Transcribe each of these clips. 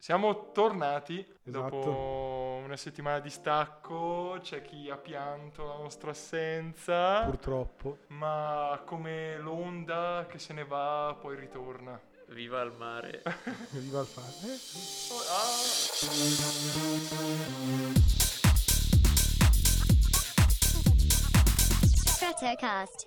Siamo tornati Esatto. dopo una settimana di stacco, c'è chi ha pianto la nostra assenza, Purtroppo. ma come l'onda che se ne va poi ritorna. Viva il mare. Viva il fare. Eh, Oh, ah. Stratocast.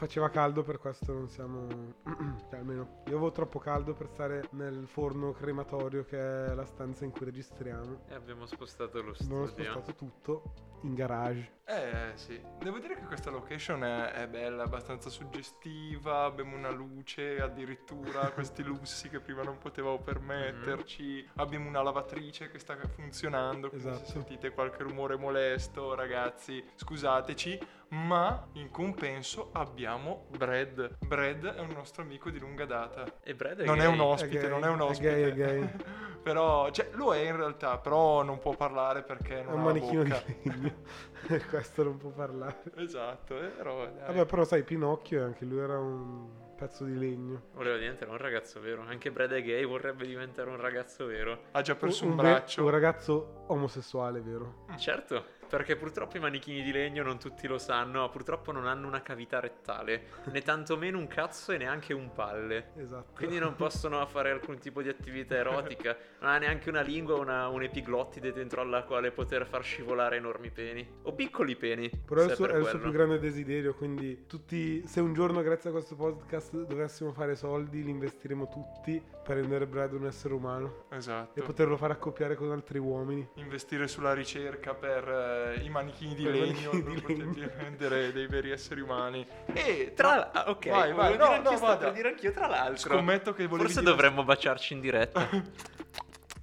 Faceva caldo, per questo non siamo. cioè, almeno. Io avevo troppo caldo per stare nel forno crematorio, che è la stanza in cui registriamo. E abbiamo spostato lo Abbiamo studio. spostato tutto in garage. Eh sì, devo dire che questa location è, è bella, abbastanza suggestiva, abbiamo una luce addirittura, questi lussi che prima non potevamo permetterci, abbiamo una lavatrice che sta funzionando, Esatto. se sentite qualche rumore molesto ragazzi scusateci, ma in compenso abbiamo Brad. Brad è un nostro amico di lunga data. E Brad è Non è gay. un ospite, È gay, non è un è ospite. gay, è gay. però, cioè, lo è in realtà, però non può parlare perché È non un ha la manichino di bocca. legno. E questo non può parlare. Esatto, eh, però dai. Vabbè, però sai, Pinocchio anche lui era un pezzo di legno. Voleva diventare un ragazzo vero. Anche Brad è gay, vorrebbe diventare un ragazzo vero. ha già perso un, ve- braccio. un ragazzo omosessuale, vero? Certo, perché purtroppo i manichini di legno non tutti lo sanno, purtroppo non hanno una cavità rettale, né tantomeno un cazzo e neanche un palle. Esatto. Quindi non possono fare alcun tipo di attività erotica, non ha neanche una lingua o una, un'epiglottide dentro alla quale poter far scivolare enormi peni. O piccoli peni. Però è il, suo, per è il suo più grande desiderio, quindi tutti, se un giorno grazie a questo podcast dovessimo fare soldi, li investiremo tutti per rendere Brad un essere umano Esatto. e poterlo fare accoppiare con altri uomini. Investire sulla ricerca per eh, i manichini di Per legno manichini per di poter legno. rendere dei veri esseri umani. E tra ah, ok, Vai, vai, no, dire anch'io, no, per dire anch'io tra l'altro. Scommetto che volevi Forse dire- dovremmo baciarci in diretta.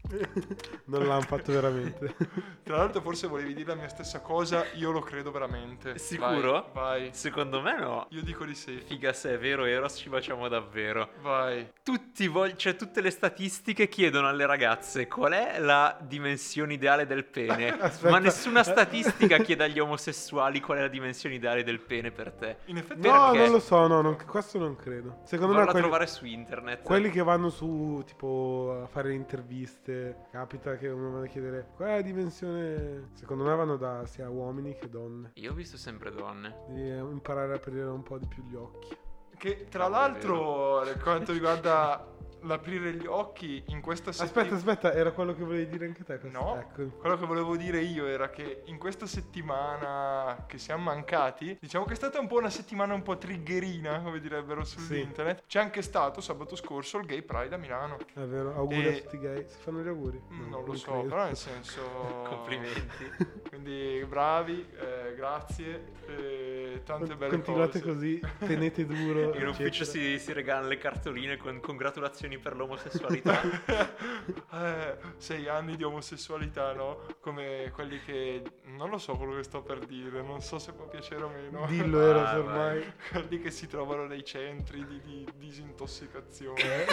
non l'hanno fatto veramente. Tra l'altro forse volevi dire la mia stessa cosa, io lo credo veramente. Sicuro? Vai. vai. Secondo me no. Io dico di sì. Figa se è vero Eros ci baciamo davvero. Vai. Tutti vog- cioè, tutte le statistiche chiedono alle ragazze qual è la dimensione ideale del pene. Ma nessuna statistica chiede agli omosessuali qual è la dimensione ideale del pene per te. In effetti No, Perché? non lo so, no, non- questo non credo. Secondo Valla me a quelli, trovare su internet. quelli che vanno su tipo a fare interviste, capita che uno va a chiedere qual è la dimensione. Secondo me vanno da sia uomini che donne. Io ho visto sempre donne. Devi eh, imparare a aprire un po' di più gli occhi. che tra l'altro per quanto riguarda l'aprire gli occhi in questa Aspetta, settimana aspetta, era quello che volevi dire anche te. questo? No, Ecco. quello che volevo dire io era che in questa settimana che siamo mancati, diciamo che è stata un po' una settimana un po' triggerina, come direbbero sull'internet. C'è anche stato sabato scorso il Gay Pride a Milano. È vero, auguri E- a tutti i gay. Si fanno gli auguri? Mm, No, non lo so, credo. però nel senso... Complimenti. Quindi bravi, eh, grazie, eh, tante belle Continuate cose. così, tenete duro. In ufficio si, si regalano le cartoline con congratulazioni per l'omosessualità. eh, sei anni di omosessualità, no? Come quelli che... Non lo so quello che sto per dire, non so se può piacere o meno. Dillo, Eros, Vai, ormai. quelli che si trovano nei centri di, di disintossicazione.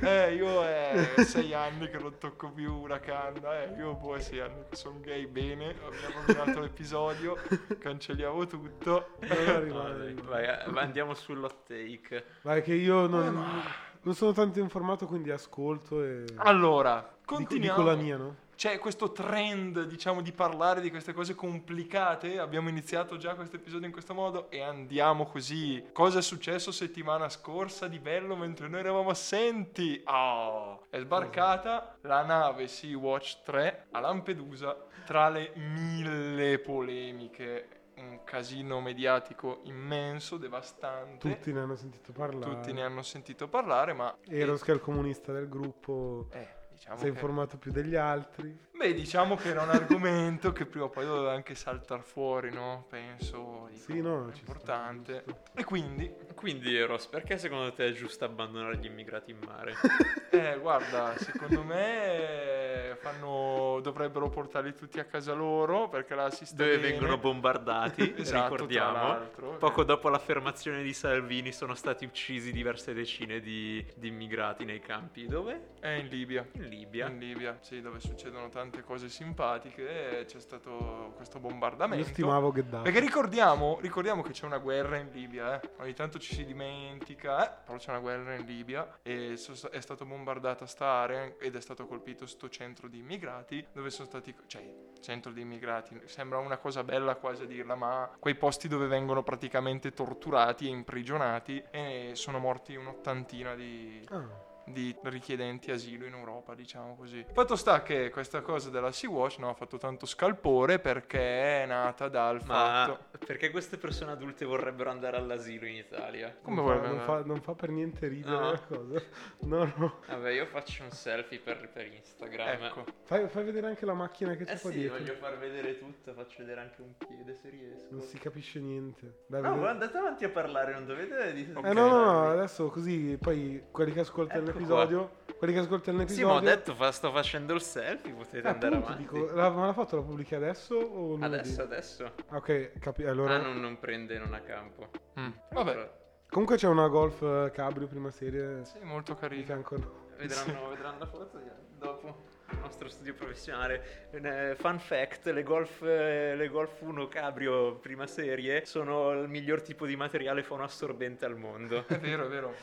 eh, io è sei anni che non tocco più una canna. Eh, io poi sei anni che sono gay. Bene, abbiamo rovinato l'episodio. Cancelliamo tutto. No, No, vai, eh, andiamo sull'hot take. Vai, che io non, Eh, non sono tanto informato, quindi ascolto e. Allora, dico, continuiamo. dico la mia, no? C'è questo trend, diciamo, di parlare di queste cose complicate. Abbiamo iniziato già questo episodio in questo modo e andiamo così. Cosa è successo settimana scorsa di bello mentre noi eravamo assenti? Oh, è sbarcata la nave Sea-Watch 3 a Lampedusa tra le mille polemiche. Un casino mediatico immenso, devastante. Tutti ne hanno sentito parlare. Tutti ne hanno sentito parlare, ma... Eros, che è il comunista del gruppo, Eh, diciamo si è che- informato più degli altri. Beh, diciamo che era un argomento che prima o poi doveva anche saltare fuori, no? Penso. dico, Sì, no, sta, importante. giusto. E quindi, Quindi, Eros, perché secondo te è giusto abbandonare gli immigrati in mare? eh, guarda, secondo me perché fanno, dovrebbero portarli tutti a casa loro perché la si sta Dove bene. vengono bombardati, Esatto, ricordiamo. Poco dopo l'affermazione di Salvini sono stati uccisi diverse decine di, di immigrati nei campi. Dove? È in Libia. In Libia. In Libia, sì, dove succedono tante cose simpatiche e c'è stato questo bombardamento. Io stimavo Gheddafi. Perché ricordiamo, ricordiamo che c'è una guerra in Libia, eh. ogni tanto ci si dimentica, eh, però c'è una guerra in Libia e so- è stata bombardata sta area ed è stato colpito sto centro di immigrati dove sono stati, cioè centro di immigrati, sembra una cosa bella quasi a dirla, ma quei posti dove vengono praticamente torturati e imprigionati e sono morti un'ottantina di, Ah, di richiedenti asilo in Europa, diciamo così. Fatto sta che questa cosa della Sea-Watch no, ha fatto tanto scalpore perché è nata dal Ma fatto... perché queste persone adulte vorrebbero andare all'asilo in Italia? Come non, vuoi fa, non, fa, non fa per niente ridere No. la cosa. No, no. Vabbè, io faccio un selfie per, per Instagram. Ecco. Fai, fai vedere anche la macchina che c'è Eh qua sì, dietro. voglio far vedere tutto, faccio vedere anche un piede se riesco. Non si capisce niente. Dai, No, andate avanti a parlare, non dovete di... Ok. Eh no, no, no, adesso così poi quelli che ascoltano Ecco l'episodio, quelli che ascoltano Sì, ma ho l'episodio... detto, fa- sto facendo il selfie, potete Eh, andare avanti. dico, la, ma la foto la pubblichi adesso o lunedì? Adesso, adesso. Ah, Ok, capi- allora... Ah, non, non prende, non a campo. Mm. Vabbè, Comunque c'è una Golf eh, Cabrio prima serie sì, molto di carino. fianco a noi. Vedranno, vedranno la foto dopo nostro studio professionale. Eh, Fun fact: le Golf, eh, le Golf 1 Cabrio prima serie sono il miglior tipo di materiale fonoassorbente al mondo. È vero, è vero.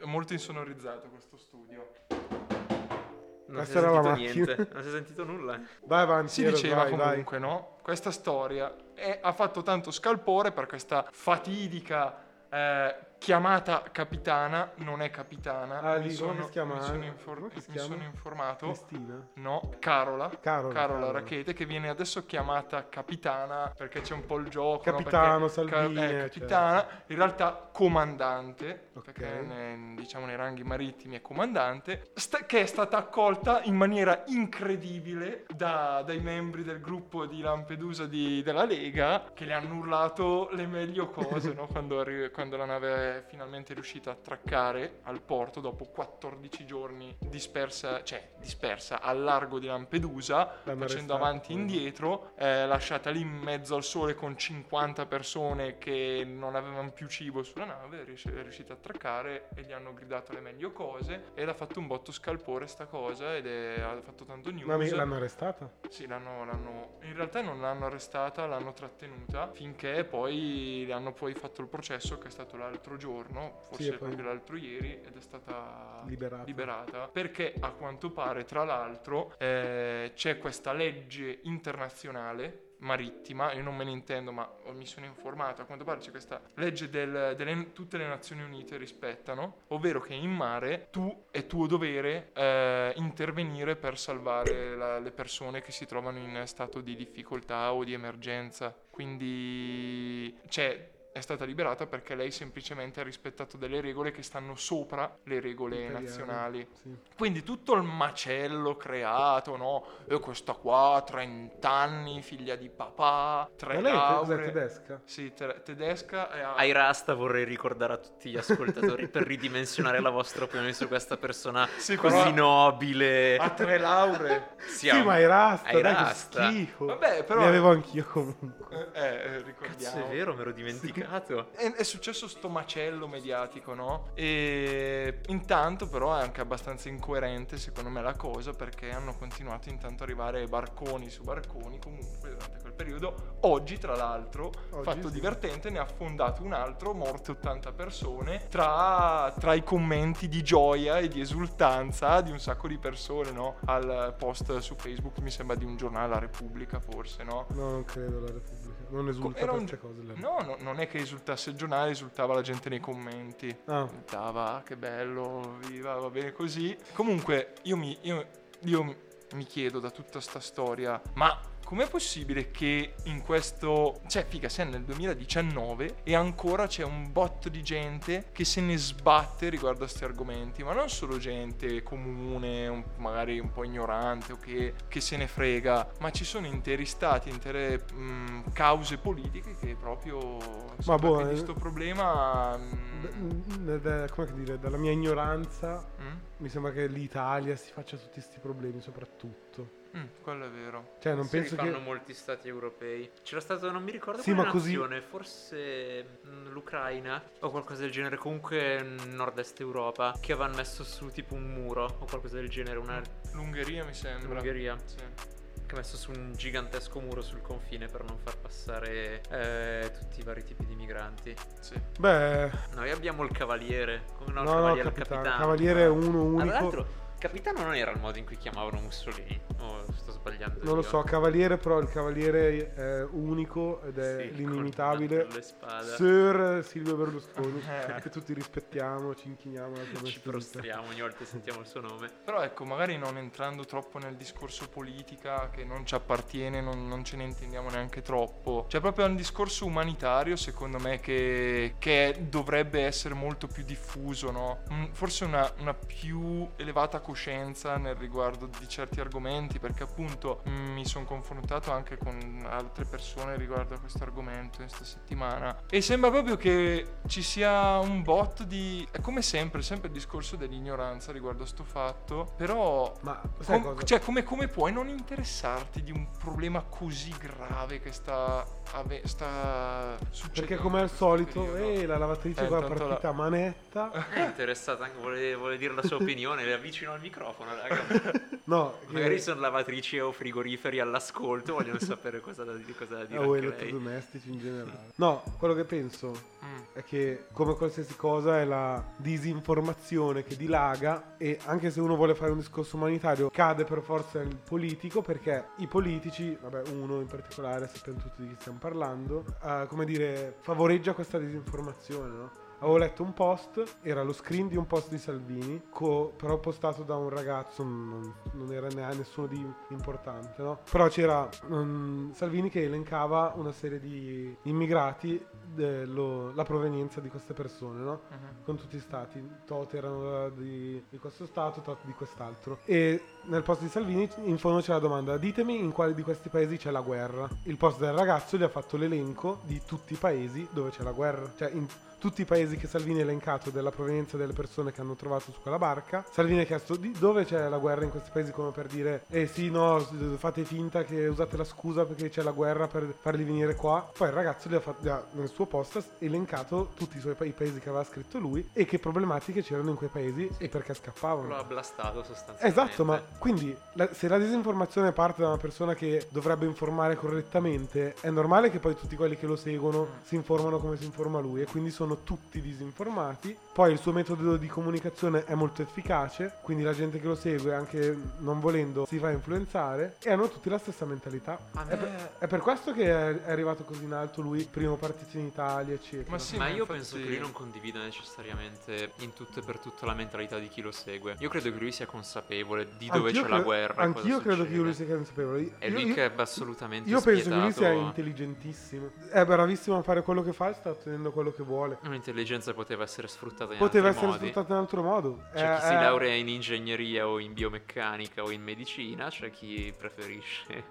È molto insonorizzato questo studio. Non si Questa è era la sentito niente, non si è sentito nulla. Vai avanti, Si Eros, diceva vai, vai. comunque, no? Questa storia è- ha fatto tanto scalpore per questa fatidica eh, chiamata capitana. Non è capitana. Ah, mi sono, mi sono infor- mi sono informato. Cristina? No, Carola. Carola, Carola. Rachete che viene adesso chiamata capitana perché c'è un po' il gioco. no? Capitano, Perché Salvini, Ca- eh, eccetera. capitana, in realtà comandante, Ok. perché ne- diciamo nei ranghi marittimi è comandante, sta- che è stata accolta in maniera incredibile da- dai membri del gruppo di Lampedusa di- della Lega che le hanno urlato le meglio cose no? quando, arri- quando la nave è finalmente riuscita a attraccare al porto dopo 14 giorni dispersa, cioè dispersa al largo di Lampedusa L'hanno facendo arrestata, avanti e indietro, eh, lasciata lì in mezzo al sole con 50 persone che non avevano più cibo sulla nave, è riusci- è riuscita a attraccare e gli hanno gridato le meglio cose ed ha fatto un botto scalpore sta cosa ed è- ha fatto tanto news. Ma mi- l'hanno arrestata? Sì, l'hanno, l'hanno- in realtà non l'hanno arrestata, l'hanno trattenuta finché poi le hanno poi fatto il processo che è stato l'altro giorno, forse Sì, proprio l'altro ieri, ed è stata Liberata. liberata perché a quanto pare, tra l'altro, eh, c'è questa legge internazionale marittima, io non me ne intendo ma mi sono informato, a quanto pare c'è questa legge del, delle tutte le Nazioni Unite rispettano, ovvero che in mare tu è tuo dovere eh, intervenire per salvare la- le persone che si trovano in stato di difficoltà o di emergenza. Quindi c'è è stata liberata perché lei semplicemente ha rispettato delle regole che stanno sopra le regole Imperiali, nazionali. Sì. Quindi tutto il macello creato, no? E questa qua, 30 anni, figlia di papà, Ma tre lei è lauree. tedesca? Sì, te- tedesca e ha... Ai Rasta vorrei ricordare a tutti gli ascoltatori per ridimensionare la vostra opinione su questa persona Sì, così nobile. ha tre lauree. Sì, Sì, ma hai rasta, hai dai, che rasta. schifo. Vabbè, però... Li avevo anch'io comunque. Eh, eh, ricordiamo. Cazzo, è vero, me l'ho dimenticato. È, è successo sto macello mediatico, no? E intanto però è anche abbastanza incoerente secondo me la cosa perché hanno continuato intanto ad arrivare barconi su barconi comunque durante quel periodo. Oggi tra l'altro, Oggi fatto sì. divertente, ne ha affondato un altro, morte 80 persone, tra, tra i commenti di gioia e di esultanza di un sacco di persone, no? Al post su Facebook, mi sembra di un giornale, La Repubblica forse, no? No, non credo la Repubblica. Non esulta Era un- cose. No, no, non è che esultasse il giornale, esultava la gente nei commenti. Ah, "Ah, che bello, viva, va bene così. Comunque, io mi, io, io mi chiedo da tutta sta storia, ma com'è possibile che in questo... Cioè, figa, siamo nel 2019 e ancora c'è un botto di gente che se ne sbatte riguardo a questi argomenti, ma non solo gente comune, un- magari un po' ignorante o che, che se ne frega, ma ci sono interi stati, intere mh, cause politiche che proprio... Ma boh, di eh, questo problema... mh, d- d- come dire, dalla mia ignoranza Mm? mi sembra che l'Italia si faccia tutti questi problemi soprattutto. Mm, quello è vero. Cioè non Si penso che... molti stati europei. C'era stato, non mi ricordo Sì, quale ma così- nazione, forse mm, l'Ucraina o qualcosa del genere, comunque mm, nord-est Europa, che avevano messo su tipo un muro o qualcosa del genere, una L'Ungheria mi sembra. Ungheria, Sì. Che ha messo su un gigantesco muro sul confine per non far passare eh, tutti i vari tipi di migranti. sì. Beh, Noi abbiamo il cavaliere, come no, no, il no, cavaliere, il capitano. capitano. Cavaliere è uno Ah, unico. Tra l'altro, capitano non era il modo in cui chiamavano Mussolini. Oh, sto sbagliando. Non lo io. so, cavaliere però il cavaliere è unico ed è Sì, l'inimitabile. Sir Silvio Berlusconi, Eh. che tutti rispettiamo, ci inchiniamo Ci prostriamo ogni volta che sentiamo il suo nome. Però ecco, magari non entrando troppo nel discorso politica che non ci appartiene, non, non ce ne intendiamo neanche troppo. C'è proprio un discorso umanitario, secondo me, che, che dovrebbe essere molto più diffuso, no? Mm, Forse una, una più elevata coscienza nel riguardo di certi argomenti, perché appunto mm, mi sono confrontato anche con altre persone riguardo a questo argomento questa settimana. E sembra proprio che ci sia un bot di... È come sempre, sempre il discorso dell'ignoranza riguardo a sto fatto, però... Ma sai com- cosa? cioè, come, come puoi non interessarti di un problema così grave che sta, ave- sta succedendo? Perché come al in solito, eh, la lavatrice Eh, con la la- partita a manetta. È interessata anche, vuole, vuole dire la sua opinione, le avvicino al microfono, raga. No, che- Magari sono lavatrici o frigoriferi all'ascolto, vogliono sapere cosa da, cosa da dire o anche lei. elettrodomestici in generale. No, quello che penso Mm. è che come qualsiasi cosa è la disinformazione che dilaga e anche se uno vuole fare un discorso umanitario cade per forza il politico perché i politici, vabbè uno in particolare, sappiamo tutti di chi stiamo parlando, eh, come dire, favoreggia questa disinformazione, no? Avevo letto un post, era lo screen di un post di Salvini, co- però postato da un ragazzo, non, non era ne- nessuno di importante, no? Però c'era mm, Salvini che elencava una serie di immigrati, dello- la provenienza di queste persone, no? Mhm. Con tutti i stati, tot erano di, di questo stato, tot di quest'altro. E nel post di Salvini in fondo c'è la domanda, ditemi in quali di questi paesi c'è la guerra. Il post del ragazzo gli ha fatto l'elenco di tutti i paesi dove c'è la guerra. Cioè in tutti i paesi che Salvini ha elencato della provenienza delle persone che hanno trovato su quella barca. Salvini ha chiesto di dove c'è la guerra in questi paesi come per dire eh sì no fate finta che usate la scusa perché c'è la guerra per farli venire qua. Poi il ragazzo gli ha, fatto, gli ha nel suo post ha elencato tutti i, suoi, i paesi che aveva scritto lui e che problematiche c'erano in quei paesi e perché scappavano. Lo ha blastato sostanzialmente. Esatto, ma quindi la- se la disinformazione parte da una persona che dovrebbe informare correttamente, è normale che poi tutti quelli che lo seguono si informano come si informa lui e quindi sono tutti disinformati. Poi il suo metodo di comunicazione è molto efficace, quindi la gente che lo segue, anche non volendo, si fa influenzare e hanno tutti la stessa mentalità. A È, me- per, è per questo che è, è arrivato così in alto lui, primo partito in Italia, eccetera. Ma sì, ma ma io infatti- penso che lui non condivida necessariamente in tutto e per tutto la mentalità di chi lo segue. Io credo che lui sia consapevole di dove Anch'io c'è cre- la guerra. cosa Anch'io credo che succede. lui sia consapevole. È lui io- che è assolutamente Io penso che lui sia spietato. intelligentissimo. È bravissimo a fare quello che fa e sta ottenendo quello che vuole. Un'intelligenza poteva essere sfruttata in Poteva altri essere modi. sfruttata in altro modo. C'è Eh, chi si eh, laurea in ingegneria o in biomeccanica o in medicina, c'è chi preferisce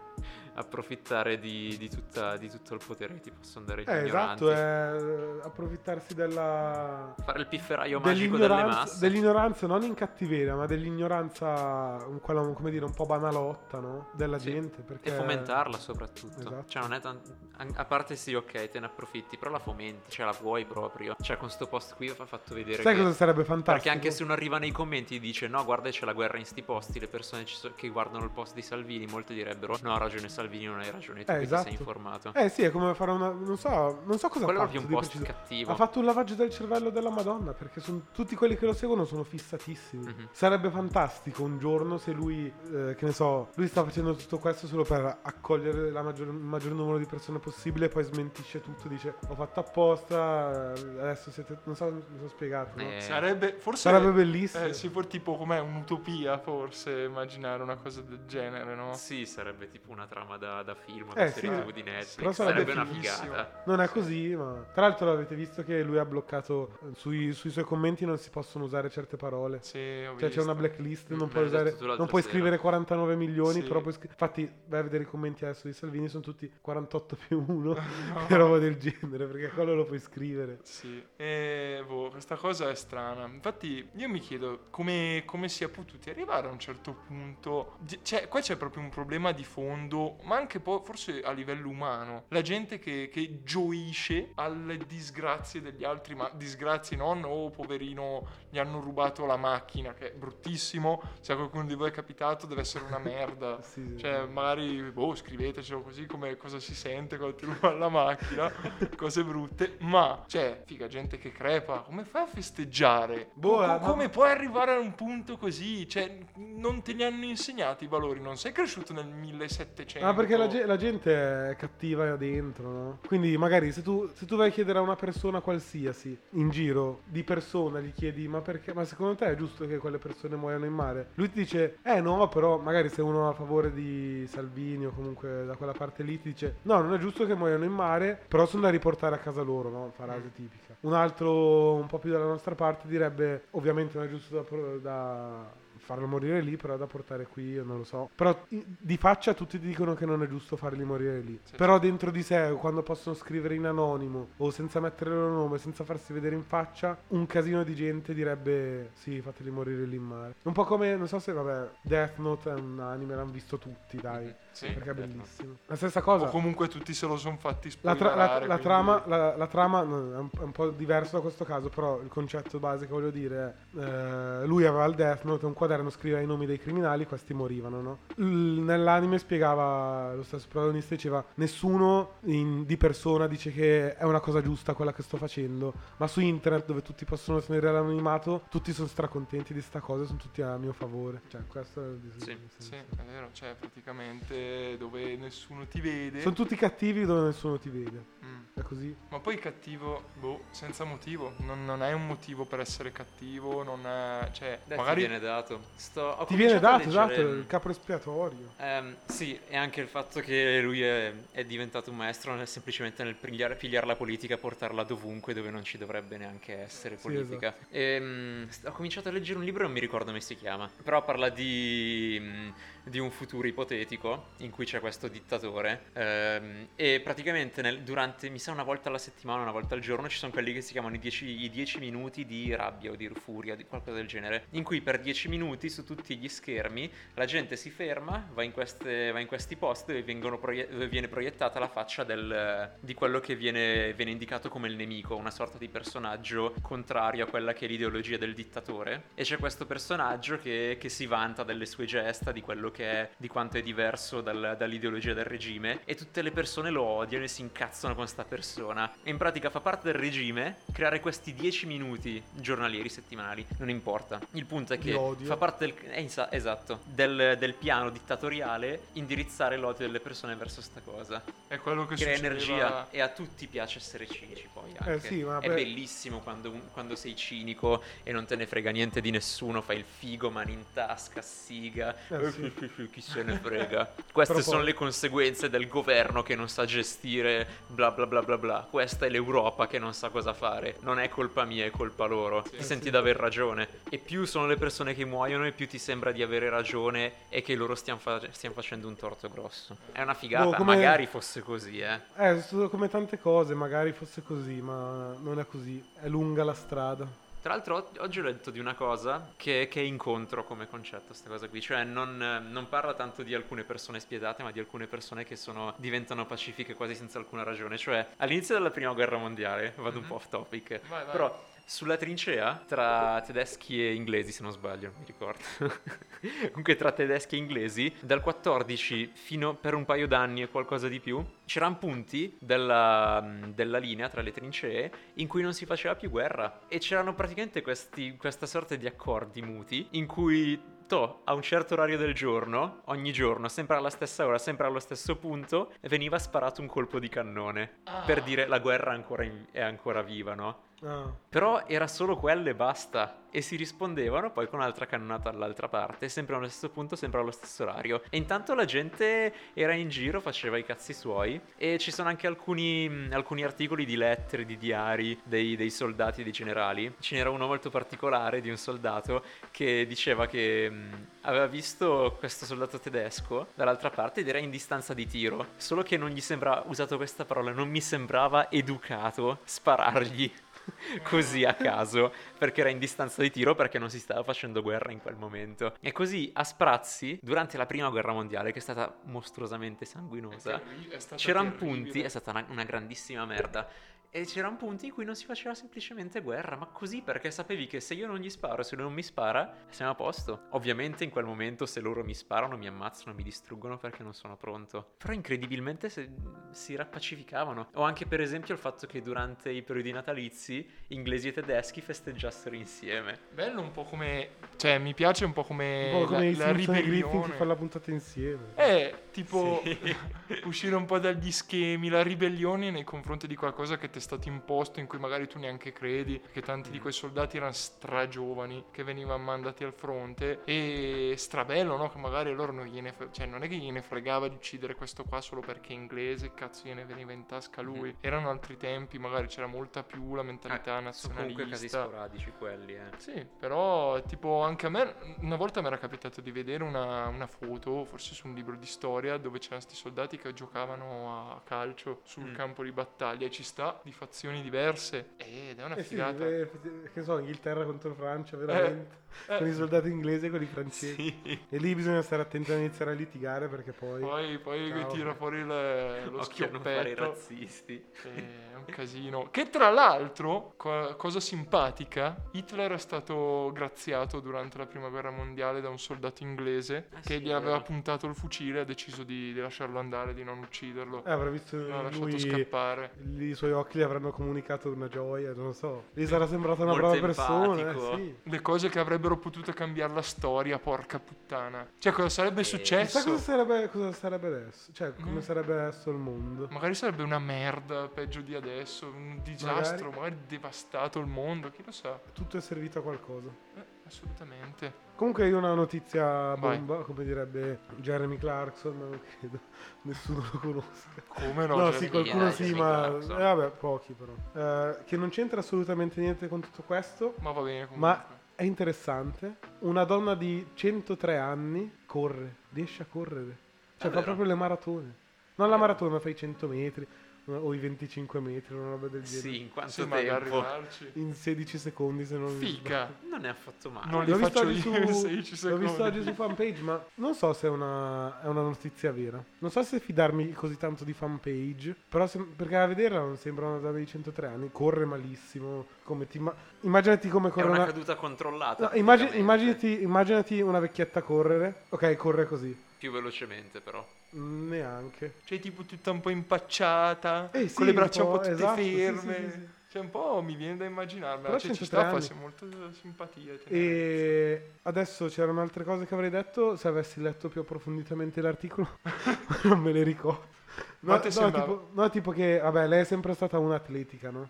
approfittare di, di tutta- di tutto il potere che ti possono dare gli eh, ignoranti. esatto, è eh, approfittarsi della... Fare il pifferaio magico delle masse. dell'ignoranza, non in cattiveria, ma dell'ignoranza, quella, come dire, un po' banalotta, no? Della Sì. gente. Perché... E fomentarla soprattutto. Esatto. Cioè, non è tan- an- A parte sì, ok, te ne approfitti, però la fomenti, cioè la vuoi proprio. Cioè, con sto post qui ha fatto vedere Sai che. cosa sarebbe fantastico? Perché anche se uno arriva nei commenti e dice no, guarda c'è la guerra in sti posti, le persone so- che guardano il post di Salvini, molte direbbero no, ha ragione Salvini, non hai ragione tu Eh, che ti esatto. sei informato. Eh sì, è come fare una... Non so, non so cosa Quello è ha fatto proprio un post preciso. cattivo. Ha fatto un lavaggio del cervello della Madonna perché son- tutti quelli che lo seguono sono fissatissimi. Mhm. Sarebbe fantastico un giorno se lui, eh, che ne so, lui sta facendo tutto questo solo per accogliere la maggior- il maggior numero di persone possibile e poi smentisce tutto, dice ho fatto apposta, eh, adesso siete... Non so, mi sono spiegato. no? Eh, Sarebbe, forse Sarebbe bellissimo. Eh, sì, for- tipo com'è un'utopia, forse immaginare una cosa del genere, no? Sì, sarebbe tipo una trama da, da film, da Eh, serie sì. TV di Netflix. Però Sarebbe sarebbe una figata. Non è così, ma tra l'altro avete visto che lui ha bloccato eh, sui, sui suoi commenti non si possono usare certe parole. Sì, Cioè c'è visto. una blacklist, non puoi, usare, non puoi scrivere 49 milioni, Sì. però puoi scri- Infatti vai a vedere i commenti adesso di Salvini, sono tutti 48 più 1, No. e roba del genere, perché quello lo puoi scrivere. Sì, e boh, questa cosa è strana. Infatti, io mi chiedo come, come sia potuti arrivare a un certo punto. Cioè, qua c'è proprio un problema di fondo, ma anche poi forse a livello umano. La gente che, che gioisce alle disgrazie degli altri, ma disgrazie non, oh poverino, gli hanno rubato la macchina, che è bruttissimo. Se a qualcuno di voi è capitato, deve essere una merda. Sì, sì. Cioè, magari, boh, scrivetecelo così come cosa si sente quando ti rubano la macchina, cose brutte. Ma, cioè, figa, gente che crepa, come fai a festeggiare? Boh, Co- eh, come puoi arrivare a un punto così? Cioè, non te li hanno insegnati i valori, non sei cresciuto nel 1700. Ah, perché la, ge- la gente è cattiva dentro, no? Quindi magari se tu, se tu vai a chiedere a una persona qualsiasi in giro di persona, gli chiedi ma perché, ma secondo te è giusto che quelle persone muoiano in mare? Lui ti dice, eh no, però magari se uno è a favore di Salvini o comunque da quella parte lì ti dice, no, non è giusto che muoiano in mare, però sono da riportare a casa loro, no? Frase tipica. Un altro un po' più dalla nostra parte direbbe, ovviamente non è giusto da... da farlo morire lì, però da portare qui, io non lo so. Però di faccia tutti ti dicono che non è giusto farli morire lì. Sì, però dentro di sé, quando possono scrivere in anonimo o senza mettere il loro nome, senza farsi vedere in faccia, un casino di gente direbbe sì, fateli morire lì in mare. Un po' come, non so se, vabbè, Death Note è un anime, l'hanno visto tutti, dai. Sì, perché è bellissimo. La stessa cosa. O comunque tutti se lo sono fatti La, tra- la- spoilerare. la trama, la, la trama no, è, un, è un po' diverso da questo caso, però il concetto base che voglio dire è eh, lui aveva il Death Note, un quaderno scriveva i nomi dei criminali, questi morivano, no? L- nell'anime spiegava, lo stesso protagonista diceva, nessuno in- di persona dice che è una cosa giusta quella che sto facendo, ma su internet dove tutti possono tenere l'anonimato, tutti sono stracontenti di sta cosa, sono tutti a mio favore. Cioè, questo è il Sì, Sì, è vero, cioè praticamente dove nessuno ti vede. Sono tutti cattivi dove nessuno ti vede. Mm. È così? Ma poi cattivo, boh, senza motivo. Non, non è un motivo per essere cattivo, non è... Cioè, Dai, magari... viene dato. Sto, Ti viene dato, esatto, il capo espiatorio. Ehm, sì, e anche il fatto che lui è, è diventato un maestro non è semplicemente nel pigliare, pigliare la politica e portarla dovunque dove non ci dovrebbe neanche essere Sì, politica. Ehm, st- ho cominciato a leggere un libro e non mi ricordo come si chiama, però parla di, mm, di un futuro ipotetico in cui c'è questo dittatore ehm, e praticamente nel- durante, mi sa una volta alla settimana, una volta al giorno, ci sono quelli che si chiamano i 10, i 10 minuti di rabbia o di furia, di qualcosa del genere, in cui per 10 minuti su tutti gli schermi la gente si ferma, va in, queste- va in questi post dove, dove viene proiettata la faccia del- di quello che viene, viene indicato come il nemico, una sorta di personaggio contrario a quella che è l'ideologia del dittatore. E c'è questo personaggio che, che si vanta delle sue gesta, di quello è, di quanto è diverso dal- dall'ideologia del regime, e tutte le persone lo odiano e si incazzano con sta persona. E in pratica fa parte del regime creare questi 10 minuti giornalieri, settimanali, non importa. Il punto è che odio. fa parte del, eh, insa- esatto, del, del piano dittatoriale indirizzare l'odio delle persone verso sta cosa. È quello che Crea succedeva... energia e a tutti piace essere cinici poi anche. Eh sì, è bellissimo quando, quando sei cinico e non te ne frega niente di nessuno, fai il figo, mani in tasca, siga, Eh sì. chi se ne frega. Queste Però sono le conseguenze del governo che non sa gestire bla bla bla bla bla. Questa è l'Europa che non sa cosa fare. Non è colpa mia, è colpa loro. Sì. ti senti sì. di aver ragione. E più sono le persone che muoiono e più ti sembra di avere ragione e che loro stiano, fa- stiano facendo un torto grosso. È una figata, Boh, come- magari fosse così, eh. Eh, come tante cose, magari fosse così, ma non è così. È lunga la strada. Tra l'altro oggi ho letto di una cosa che, che è incontro come concetto, questa cosa qui, cioè non, non parla tanto di alcune persone spietate, ma di alcune persone che sono, diventano pacifiche quasi senza alcuna ragione, cioè all'inizio della prima guerra mondiale, vado un Mhm. po' off topic, Vai, vai. però sulla trincea tra tedeschi e inglesi, se non sbaglio, non mi ricordo. Comunque tra tedeschi e inglesi, dal 14 fino per un paio d'anni e qualcosa di più, c'erano punti della, della linea tra le trincee in cui non si faceva più guerra e c'erano praticamente questi, questa sorta di accordi muti in cui a un certo orario del giorno, ogni giorno, sempre alla stessa ora, sempre allo stesso punto, veniva sparato un colpo di cannone Ah. per dire la guerra ancora, in- è ancora viva, no? Ah. Però era solo quello e basta. E si rispondevano poi con un'altra cannonata dall'altra parte, sempre allo stesso punto, sempre allo stesso orario. E intanto la gente era in giro, faceva i cazzi suoi. E ci sono anche alcuni, alcuni articoli di lettere, di diari dei, dei soldati e dei generali. Ce n'era uno molto particolare di un soldato che diceva che mh, aveva visto questo soldato tedesco dall'altra parte ed era in distanza di tiro. Solo che non gli sembrava, usato questa parola, non mi sembrava educato sparargli così a caso perché era in distanza di tiro perché non si stava facendo guerra in quel momento. E così a sprazzi, durante la prima guerra mondiale, che è stata mostruosamente sanguinosa, È c'erano terribile. punti, è stata una, una grandissima merda. E c'erano punti in cui non si faceva semplicemente guerra, ma così perché sapevi che se io non gli sparo, se lui non mi spara, siamo a posto. Ovviamente in quel momento se loro mi sparano, mi ammazzano, mi distruggono perché non sono pronto. Però incredibilmente se- si rappacificavano. O anche per esempio il fatto che durante i periodi natalizi inglesi e tedeschi festeggiassero insieme. Bello un po' come... Cioè, mi piace un po' come, Un po' come la, i la Simpson e Griffin che ribellione. fanno la puntata insieme. Eh, tipo Sì. uscire un po' dagli schemi, la ribellione nei confronti di qualcosa che ti è stato imposto, in cui magari tu neanche credi, che tanti di quei soldati erano stragiovani, che venivano mandati al fronte, e strabello, no? Che magari loro non gliene, fre- cioè non è che gliene fregava di uccidere questo qua solo perché è inglese, cazzo gliene veniva in tasca lui. Mhm. Erano altri tempi, magari c'era molta più la mentalità Ah, sono comunque casi nazionalista. sporadici quelli, eh. Sì, però tipo anche a me una volta mi era capitato di vedere una, una foto, forse su un libro di storia, dove c'erano questi soldati che giocavano a calcio sul Mm. campo di battaglia e ci sta di fazioni diverse ed è una Eh sì, figata. eh, che so, Inghilterra contro Francia, veramente. Eh, Con i soldati inglesi e con i francesi. Sì. E lì bisogna stare attenti a iniziare a litigare perché poi... poi poi Ciao. tira fuori le- lo fare i schioppetto. razzisti. È un casino. Che tra l'altro, co- cosa simpatica, Hitler è stato graziato durante la prima guerra mondiale da un soldato inglese Ah, che sì, gli aveva puntato il fucile e ha deciso di, di lasciarlo andare, di non ucciderlo. Eh, avrà visto L'ha lasciato lui... scappare. I suoi occhi gli avranno comunicato una gioia, non lo so. Gli sarà sembrata una Molto brava persona, empatico. eh, sì. Le cose che avrebbero potuto cambiare la storia, porca puttana. Cioè, cosa sarebbe Eh, successo? cosa sarebbe, cosa sarebbe adesso. Cioè, come Mm. sarebbe adesso il mondo. Magari sarebbe una merda, peggio di adesso, un disastro, magari, devastato il mondo, chi lo sa. Tutto è servito a qualcosa. Eh, assolutamente. Comunque io ho una notizia Vai. bomba, come direbbe Jeremy Clarkson, ma non credo nessuno lo conosca. Come no? No, cioè- sì, qualcuno sì, Jeremy ma... Clarkson. eh, vabbè, pochi però. Eh, che non c'entra assolutamente niente con tutto questo, Ma va bene comunque. ma è interessante. Una donna di 103 anni corre, riesce a correre. Cioè fa proprio le maratone. Non la maratona, fa i 100 metri o i 25 metri, una roba del genere. Sì, in quanto Sì, ma tempo. arrivarci. In 16 secondi se non mi Figa. Non è affatto male. Non li L'ho visto faccio oggi io su, in 16 l'ho secondi. visto oggi su fanpage, ma non so se è una, è una notizia vera. Non so se fidarmi così tanto di fanpage, però se- perché a vederla non sembra una donna di 103 anni, corre malissimo. Come ti imma- immaginati come È corre una una... caduta controllata. No, praticamente. immaginati, immaginati una vecchietta correre. Ok, corre così. Più velocemente però. Neanche. Cioè, tipo tutta un po' impacciata, Eh, sì, con le un braccia un po', po' tutte esatto, ferme. sì, sì. Cioè, un po' mi viene da immaginarmela. Però Cioè, ci 103 sta, fa molto simpatia. tenerezza. E adesso c'erano altre cose che avrei detto se avessi letto più approfonditamente l'articolo. non me le ricordo. No, no, tipo, no, tipo che, vabbè, lei è sempre stata un'atletica, no?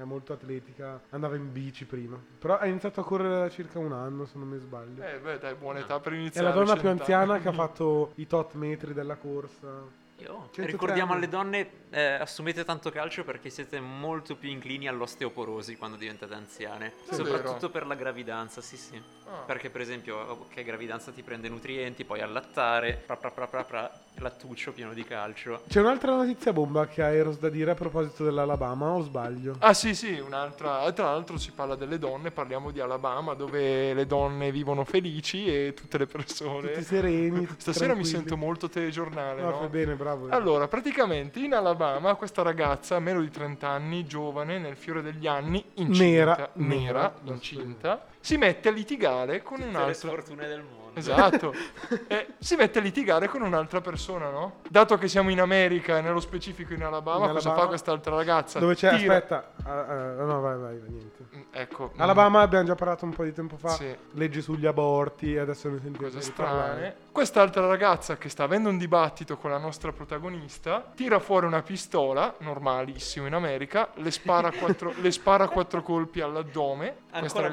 È molto atletica, andava in bici prima. Però ha iniziato a correre da circa un anno, se non mi sbaglio. Eh, beh, dai, buona No. età per è iniziare. la donna più 100 anziana che ha fatto i tot metri della corsa. Io. 103 Ricordiamo alle donne, eh, assumete tanto calcio perché siete molto più inclini all'osteoporosi quando diventate anziane. Davvero? Soprattutto per la gravidanza, sì sì. Ah. Perché per esempio, ok, gravidanza ti prende nutrienti, poi allattare, pra pra pra pra pra, lattuccio pieno di calcio. C'è un'altra notizia bomba che ha Eros da dire a proposito dell'Alabama, o sbaglio? Ah sì sì, un'altra, tra l'altro si parla delle donne, parliamo di Alabama dove le donne vivono felici e tutte le persone... Tutti sereni. tutti Stasera mi tranquilli. sento molto telegiornale, No, no? bene, bravo. Allora, praticamente in Alabama questa ragazza, meno di 30 anni, giovane, nel fiore degli anni, incinta, Nera, nera, nera, incinta, si mette a litigare con Tutte le un'altra... sfortune del mondo. Esatto, e si mette a litigare con un'altra persona, no? Dato che siamo in America e nello specifico in Alabama, In cosa Alabama, fa quest'altra ragazza? Dove c'è, Tira- aspetta, ah, ah, no, vai, vai, niente. Mm, Ecco, mm, Alabama abbiamo già parlato un po' di tempo fa, Sì. leggi sugli aborti, adesso ne sentiamo cose strane. Quest'altra ragazza che sta avendo un dibattito con la nostra protagonista tira fuori una pistola, normalissimo in America, le spara quattro, le spara quattro colpi all'addome. Ancora Questa rag-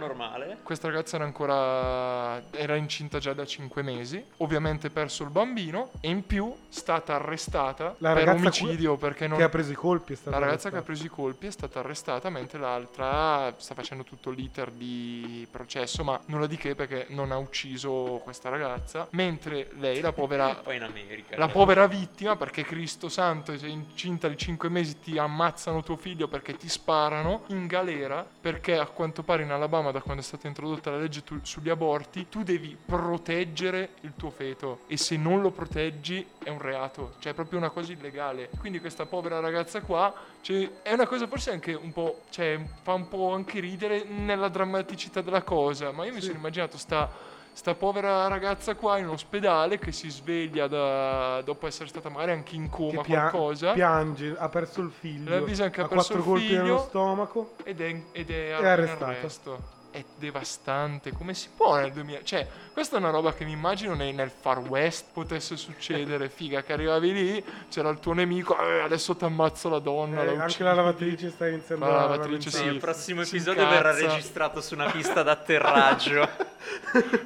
questa ragazza era ancora era incinta già da 5 mesi, ovviamente perso il bambino e in più stata arrestata La per omicidio perché non Che ha preso i colpi è stata la ragazza che ha arrestata. preso i colpi è stata arrestata mentre l'altra sta facendo tutto l'iter di processo, ma nulla di che perché non ha ucciso questa ragazza, mentre lei, la povera Poi in America. la povera vittima, perché Cristo Santo, sei incinta di 5 mesi, ti ammazzano tuo figlio perché ti sparano in galera, perché a quanto pare in Alabama, da quando è stata introdotta la legge tu- sugli aborti, tu devi proteggere il tuo feto e se non lo proteggi è un reato, cioè è proprio una cosa illegale. Quindi questa povera ragazza qua, cioè, è una cosa forse anche un po', cioè fa un po' anche ridere nella drammaticità della cosa, ma io mi Sì. sono immaginato sta sta povera ragazza qua in ospedale che si sveglia da- dopo essere stata magari anche in coma pia- qualcosa piange, ha perso il figlio. Le avvisa che ha ha perso quattro il colpi figlio. nello stomaco. ed è, ed è, È arresto. È devastante, come si può nel 2000? Cioè, questa è una roba che mi immagino nei- nel Far West potesse succedere, figa, che arrivavi lì, c'era il tuo nemico, "Eh, adesso ti ammazzo la donna, Eh, la anche uccidi." la lavatrice sta iniziando La a lavatrice, Sì, sì. il prossimo si episodio verrà registrato su una pista d'atterraggio.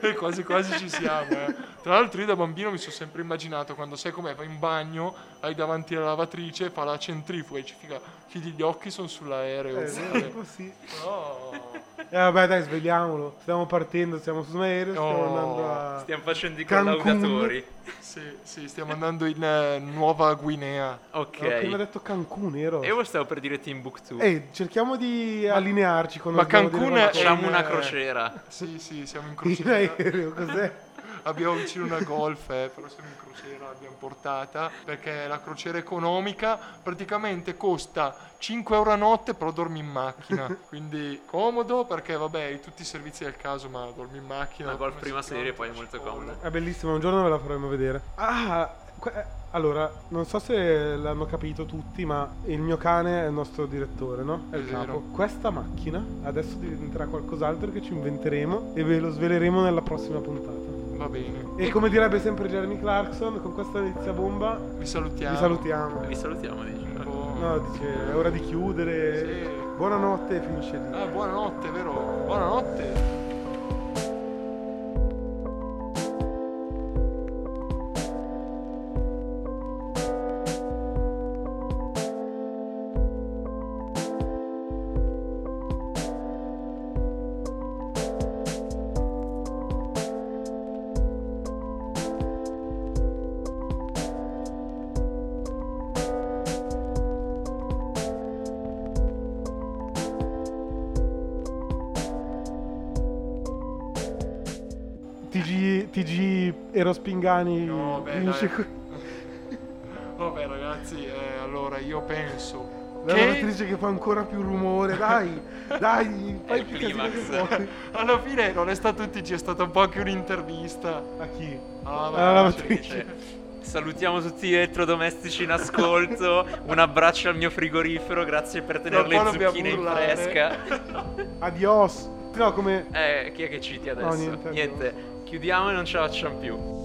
E quasi quasi ci siamo. eh. Tra l'altro io da bambino mi sono sempre immaginato quando sai com'è, vai in bagno, hai davanti la lavatrice, fa la centrifuga e ci figa, chiudi gli occhi, sono sull'aereo. Eh, oppure- sì, un No. Eh, vabbè, dai, svegliamolo. Stiamo partendo, siamo su un aereo, stiamo Oh. andando a... Stiamo facendo i collaudatori. Sì, sì, stiamo andando in eh, Nuova Guinea. Ok. Ho prima detto Cancun, ero. E io stavo per dire Timbuktu. Ehi, cerchiamo di allinearci quando ma Cancun in, una eh, crociera. Sì, sì, siamo in In crociera. aereo, cos'è? Abbiamo vicino una golf, eh, però siamo in crociera, l'abbiamo portata, perché la crociera economica praticamente costa 5 euro a notte, però dormi in macchina. Quindi comodo perché vabbè, hai tutti i servizi del caso, ma dormi in macchina. La golf prima serie poi è molto comoda. È bellissima, un giorno ve la faremo vedere. Ah, que- eh, allora, non so se l'hanno capito tutti, ma il mio cane è il nostro direttore, no? È il capo. Questa macchina adesso diventerà qualcos'altro che ci inventeremo e ve lo sveleremo nella prossima puntata. Va bene. E come direbbe sempre Jeremy Clarkson, con questa inizia bomba Vi salutiamo. vi salutiamo. Vi salutiamo, dici. Boh. No, dice, è ora di chiudere. Sì. Buonanotte e finisce lì. Ah, buonanotte, vero? Buonanotte. Pingani No, beh, qui. Vabbè, ragazzi, eh, allora io penso La che lavatrice che fa ancora più rumore, dai, dai, fai più casino alla fine non è stato TG, è stata un po' anche un'intervista. A chi? Ah, Alla lavatrice. Cioè, salutiamo tutti gli elettrodomestici in ascolto. Un abbraccio al mio frigorifero. Grazie per tenere un le zucchine in fresca. Adios. No, come... Eh, chi è che citi adesso? niente, Niente. Chiudiamo e non ce la facciamo più.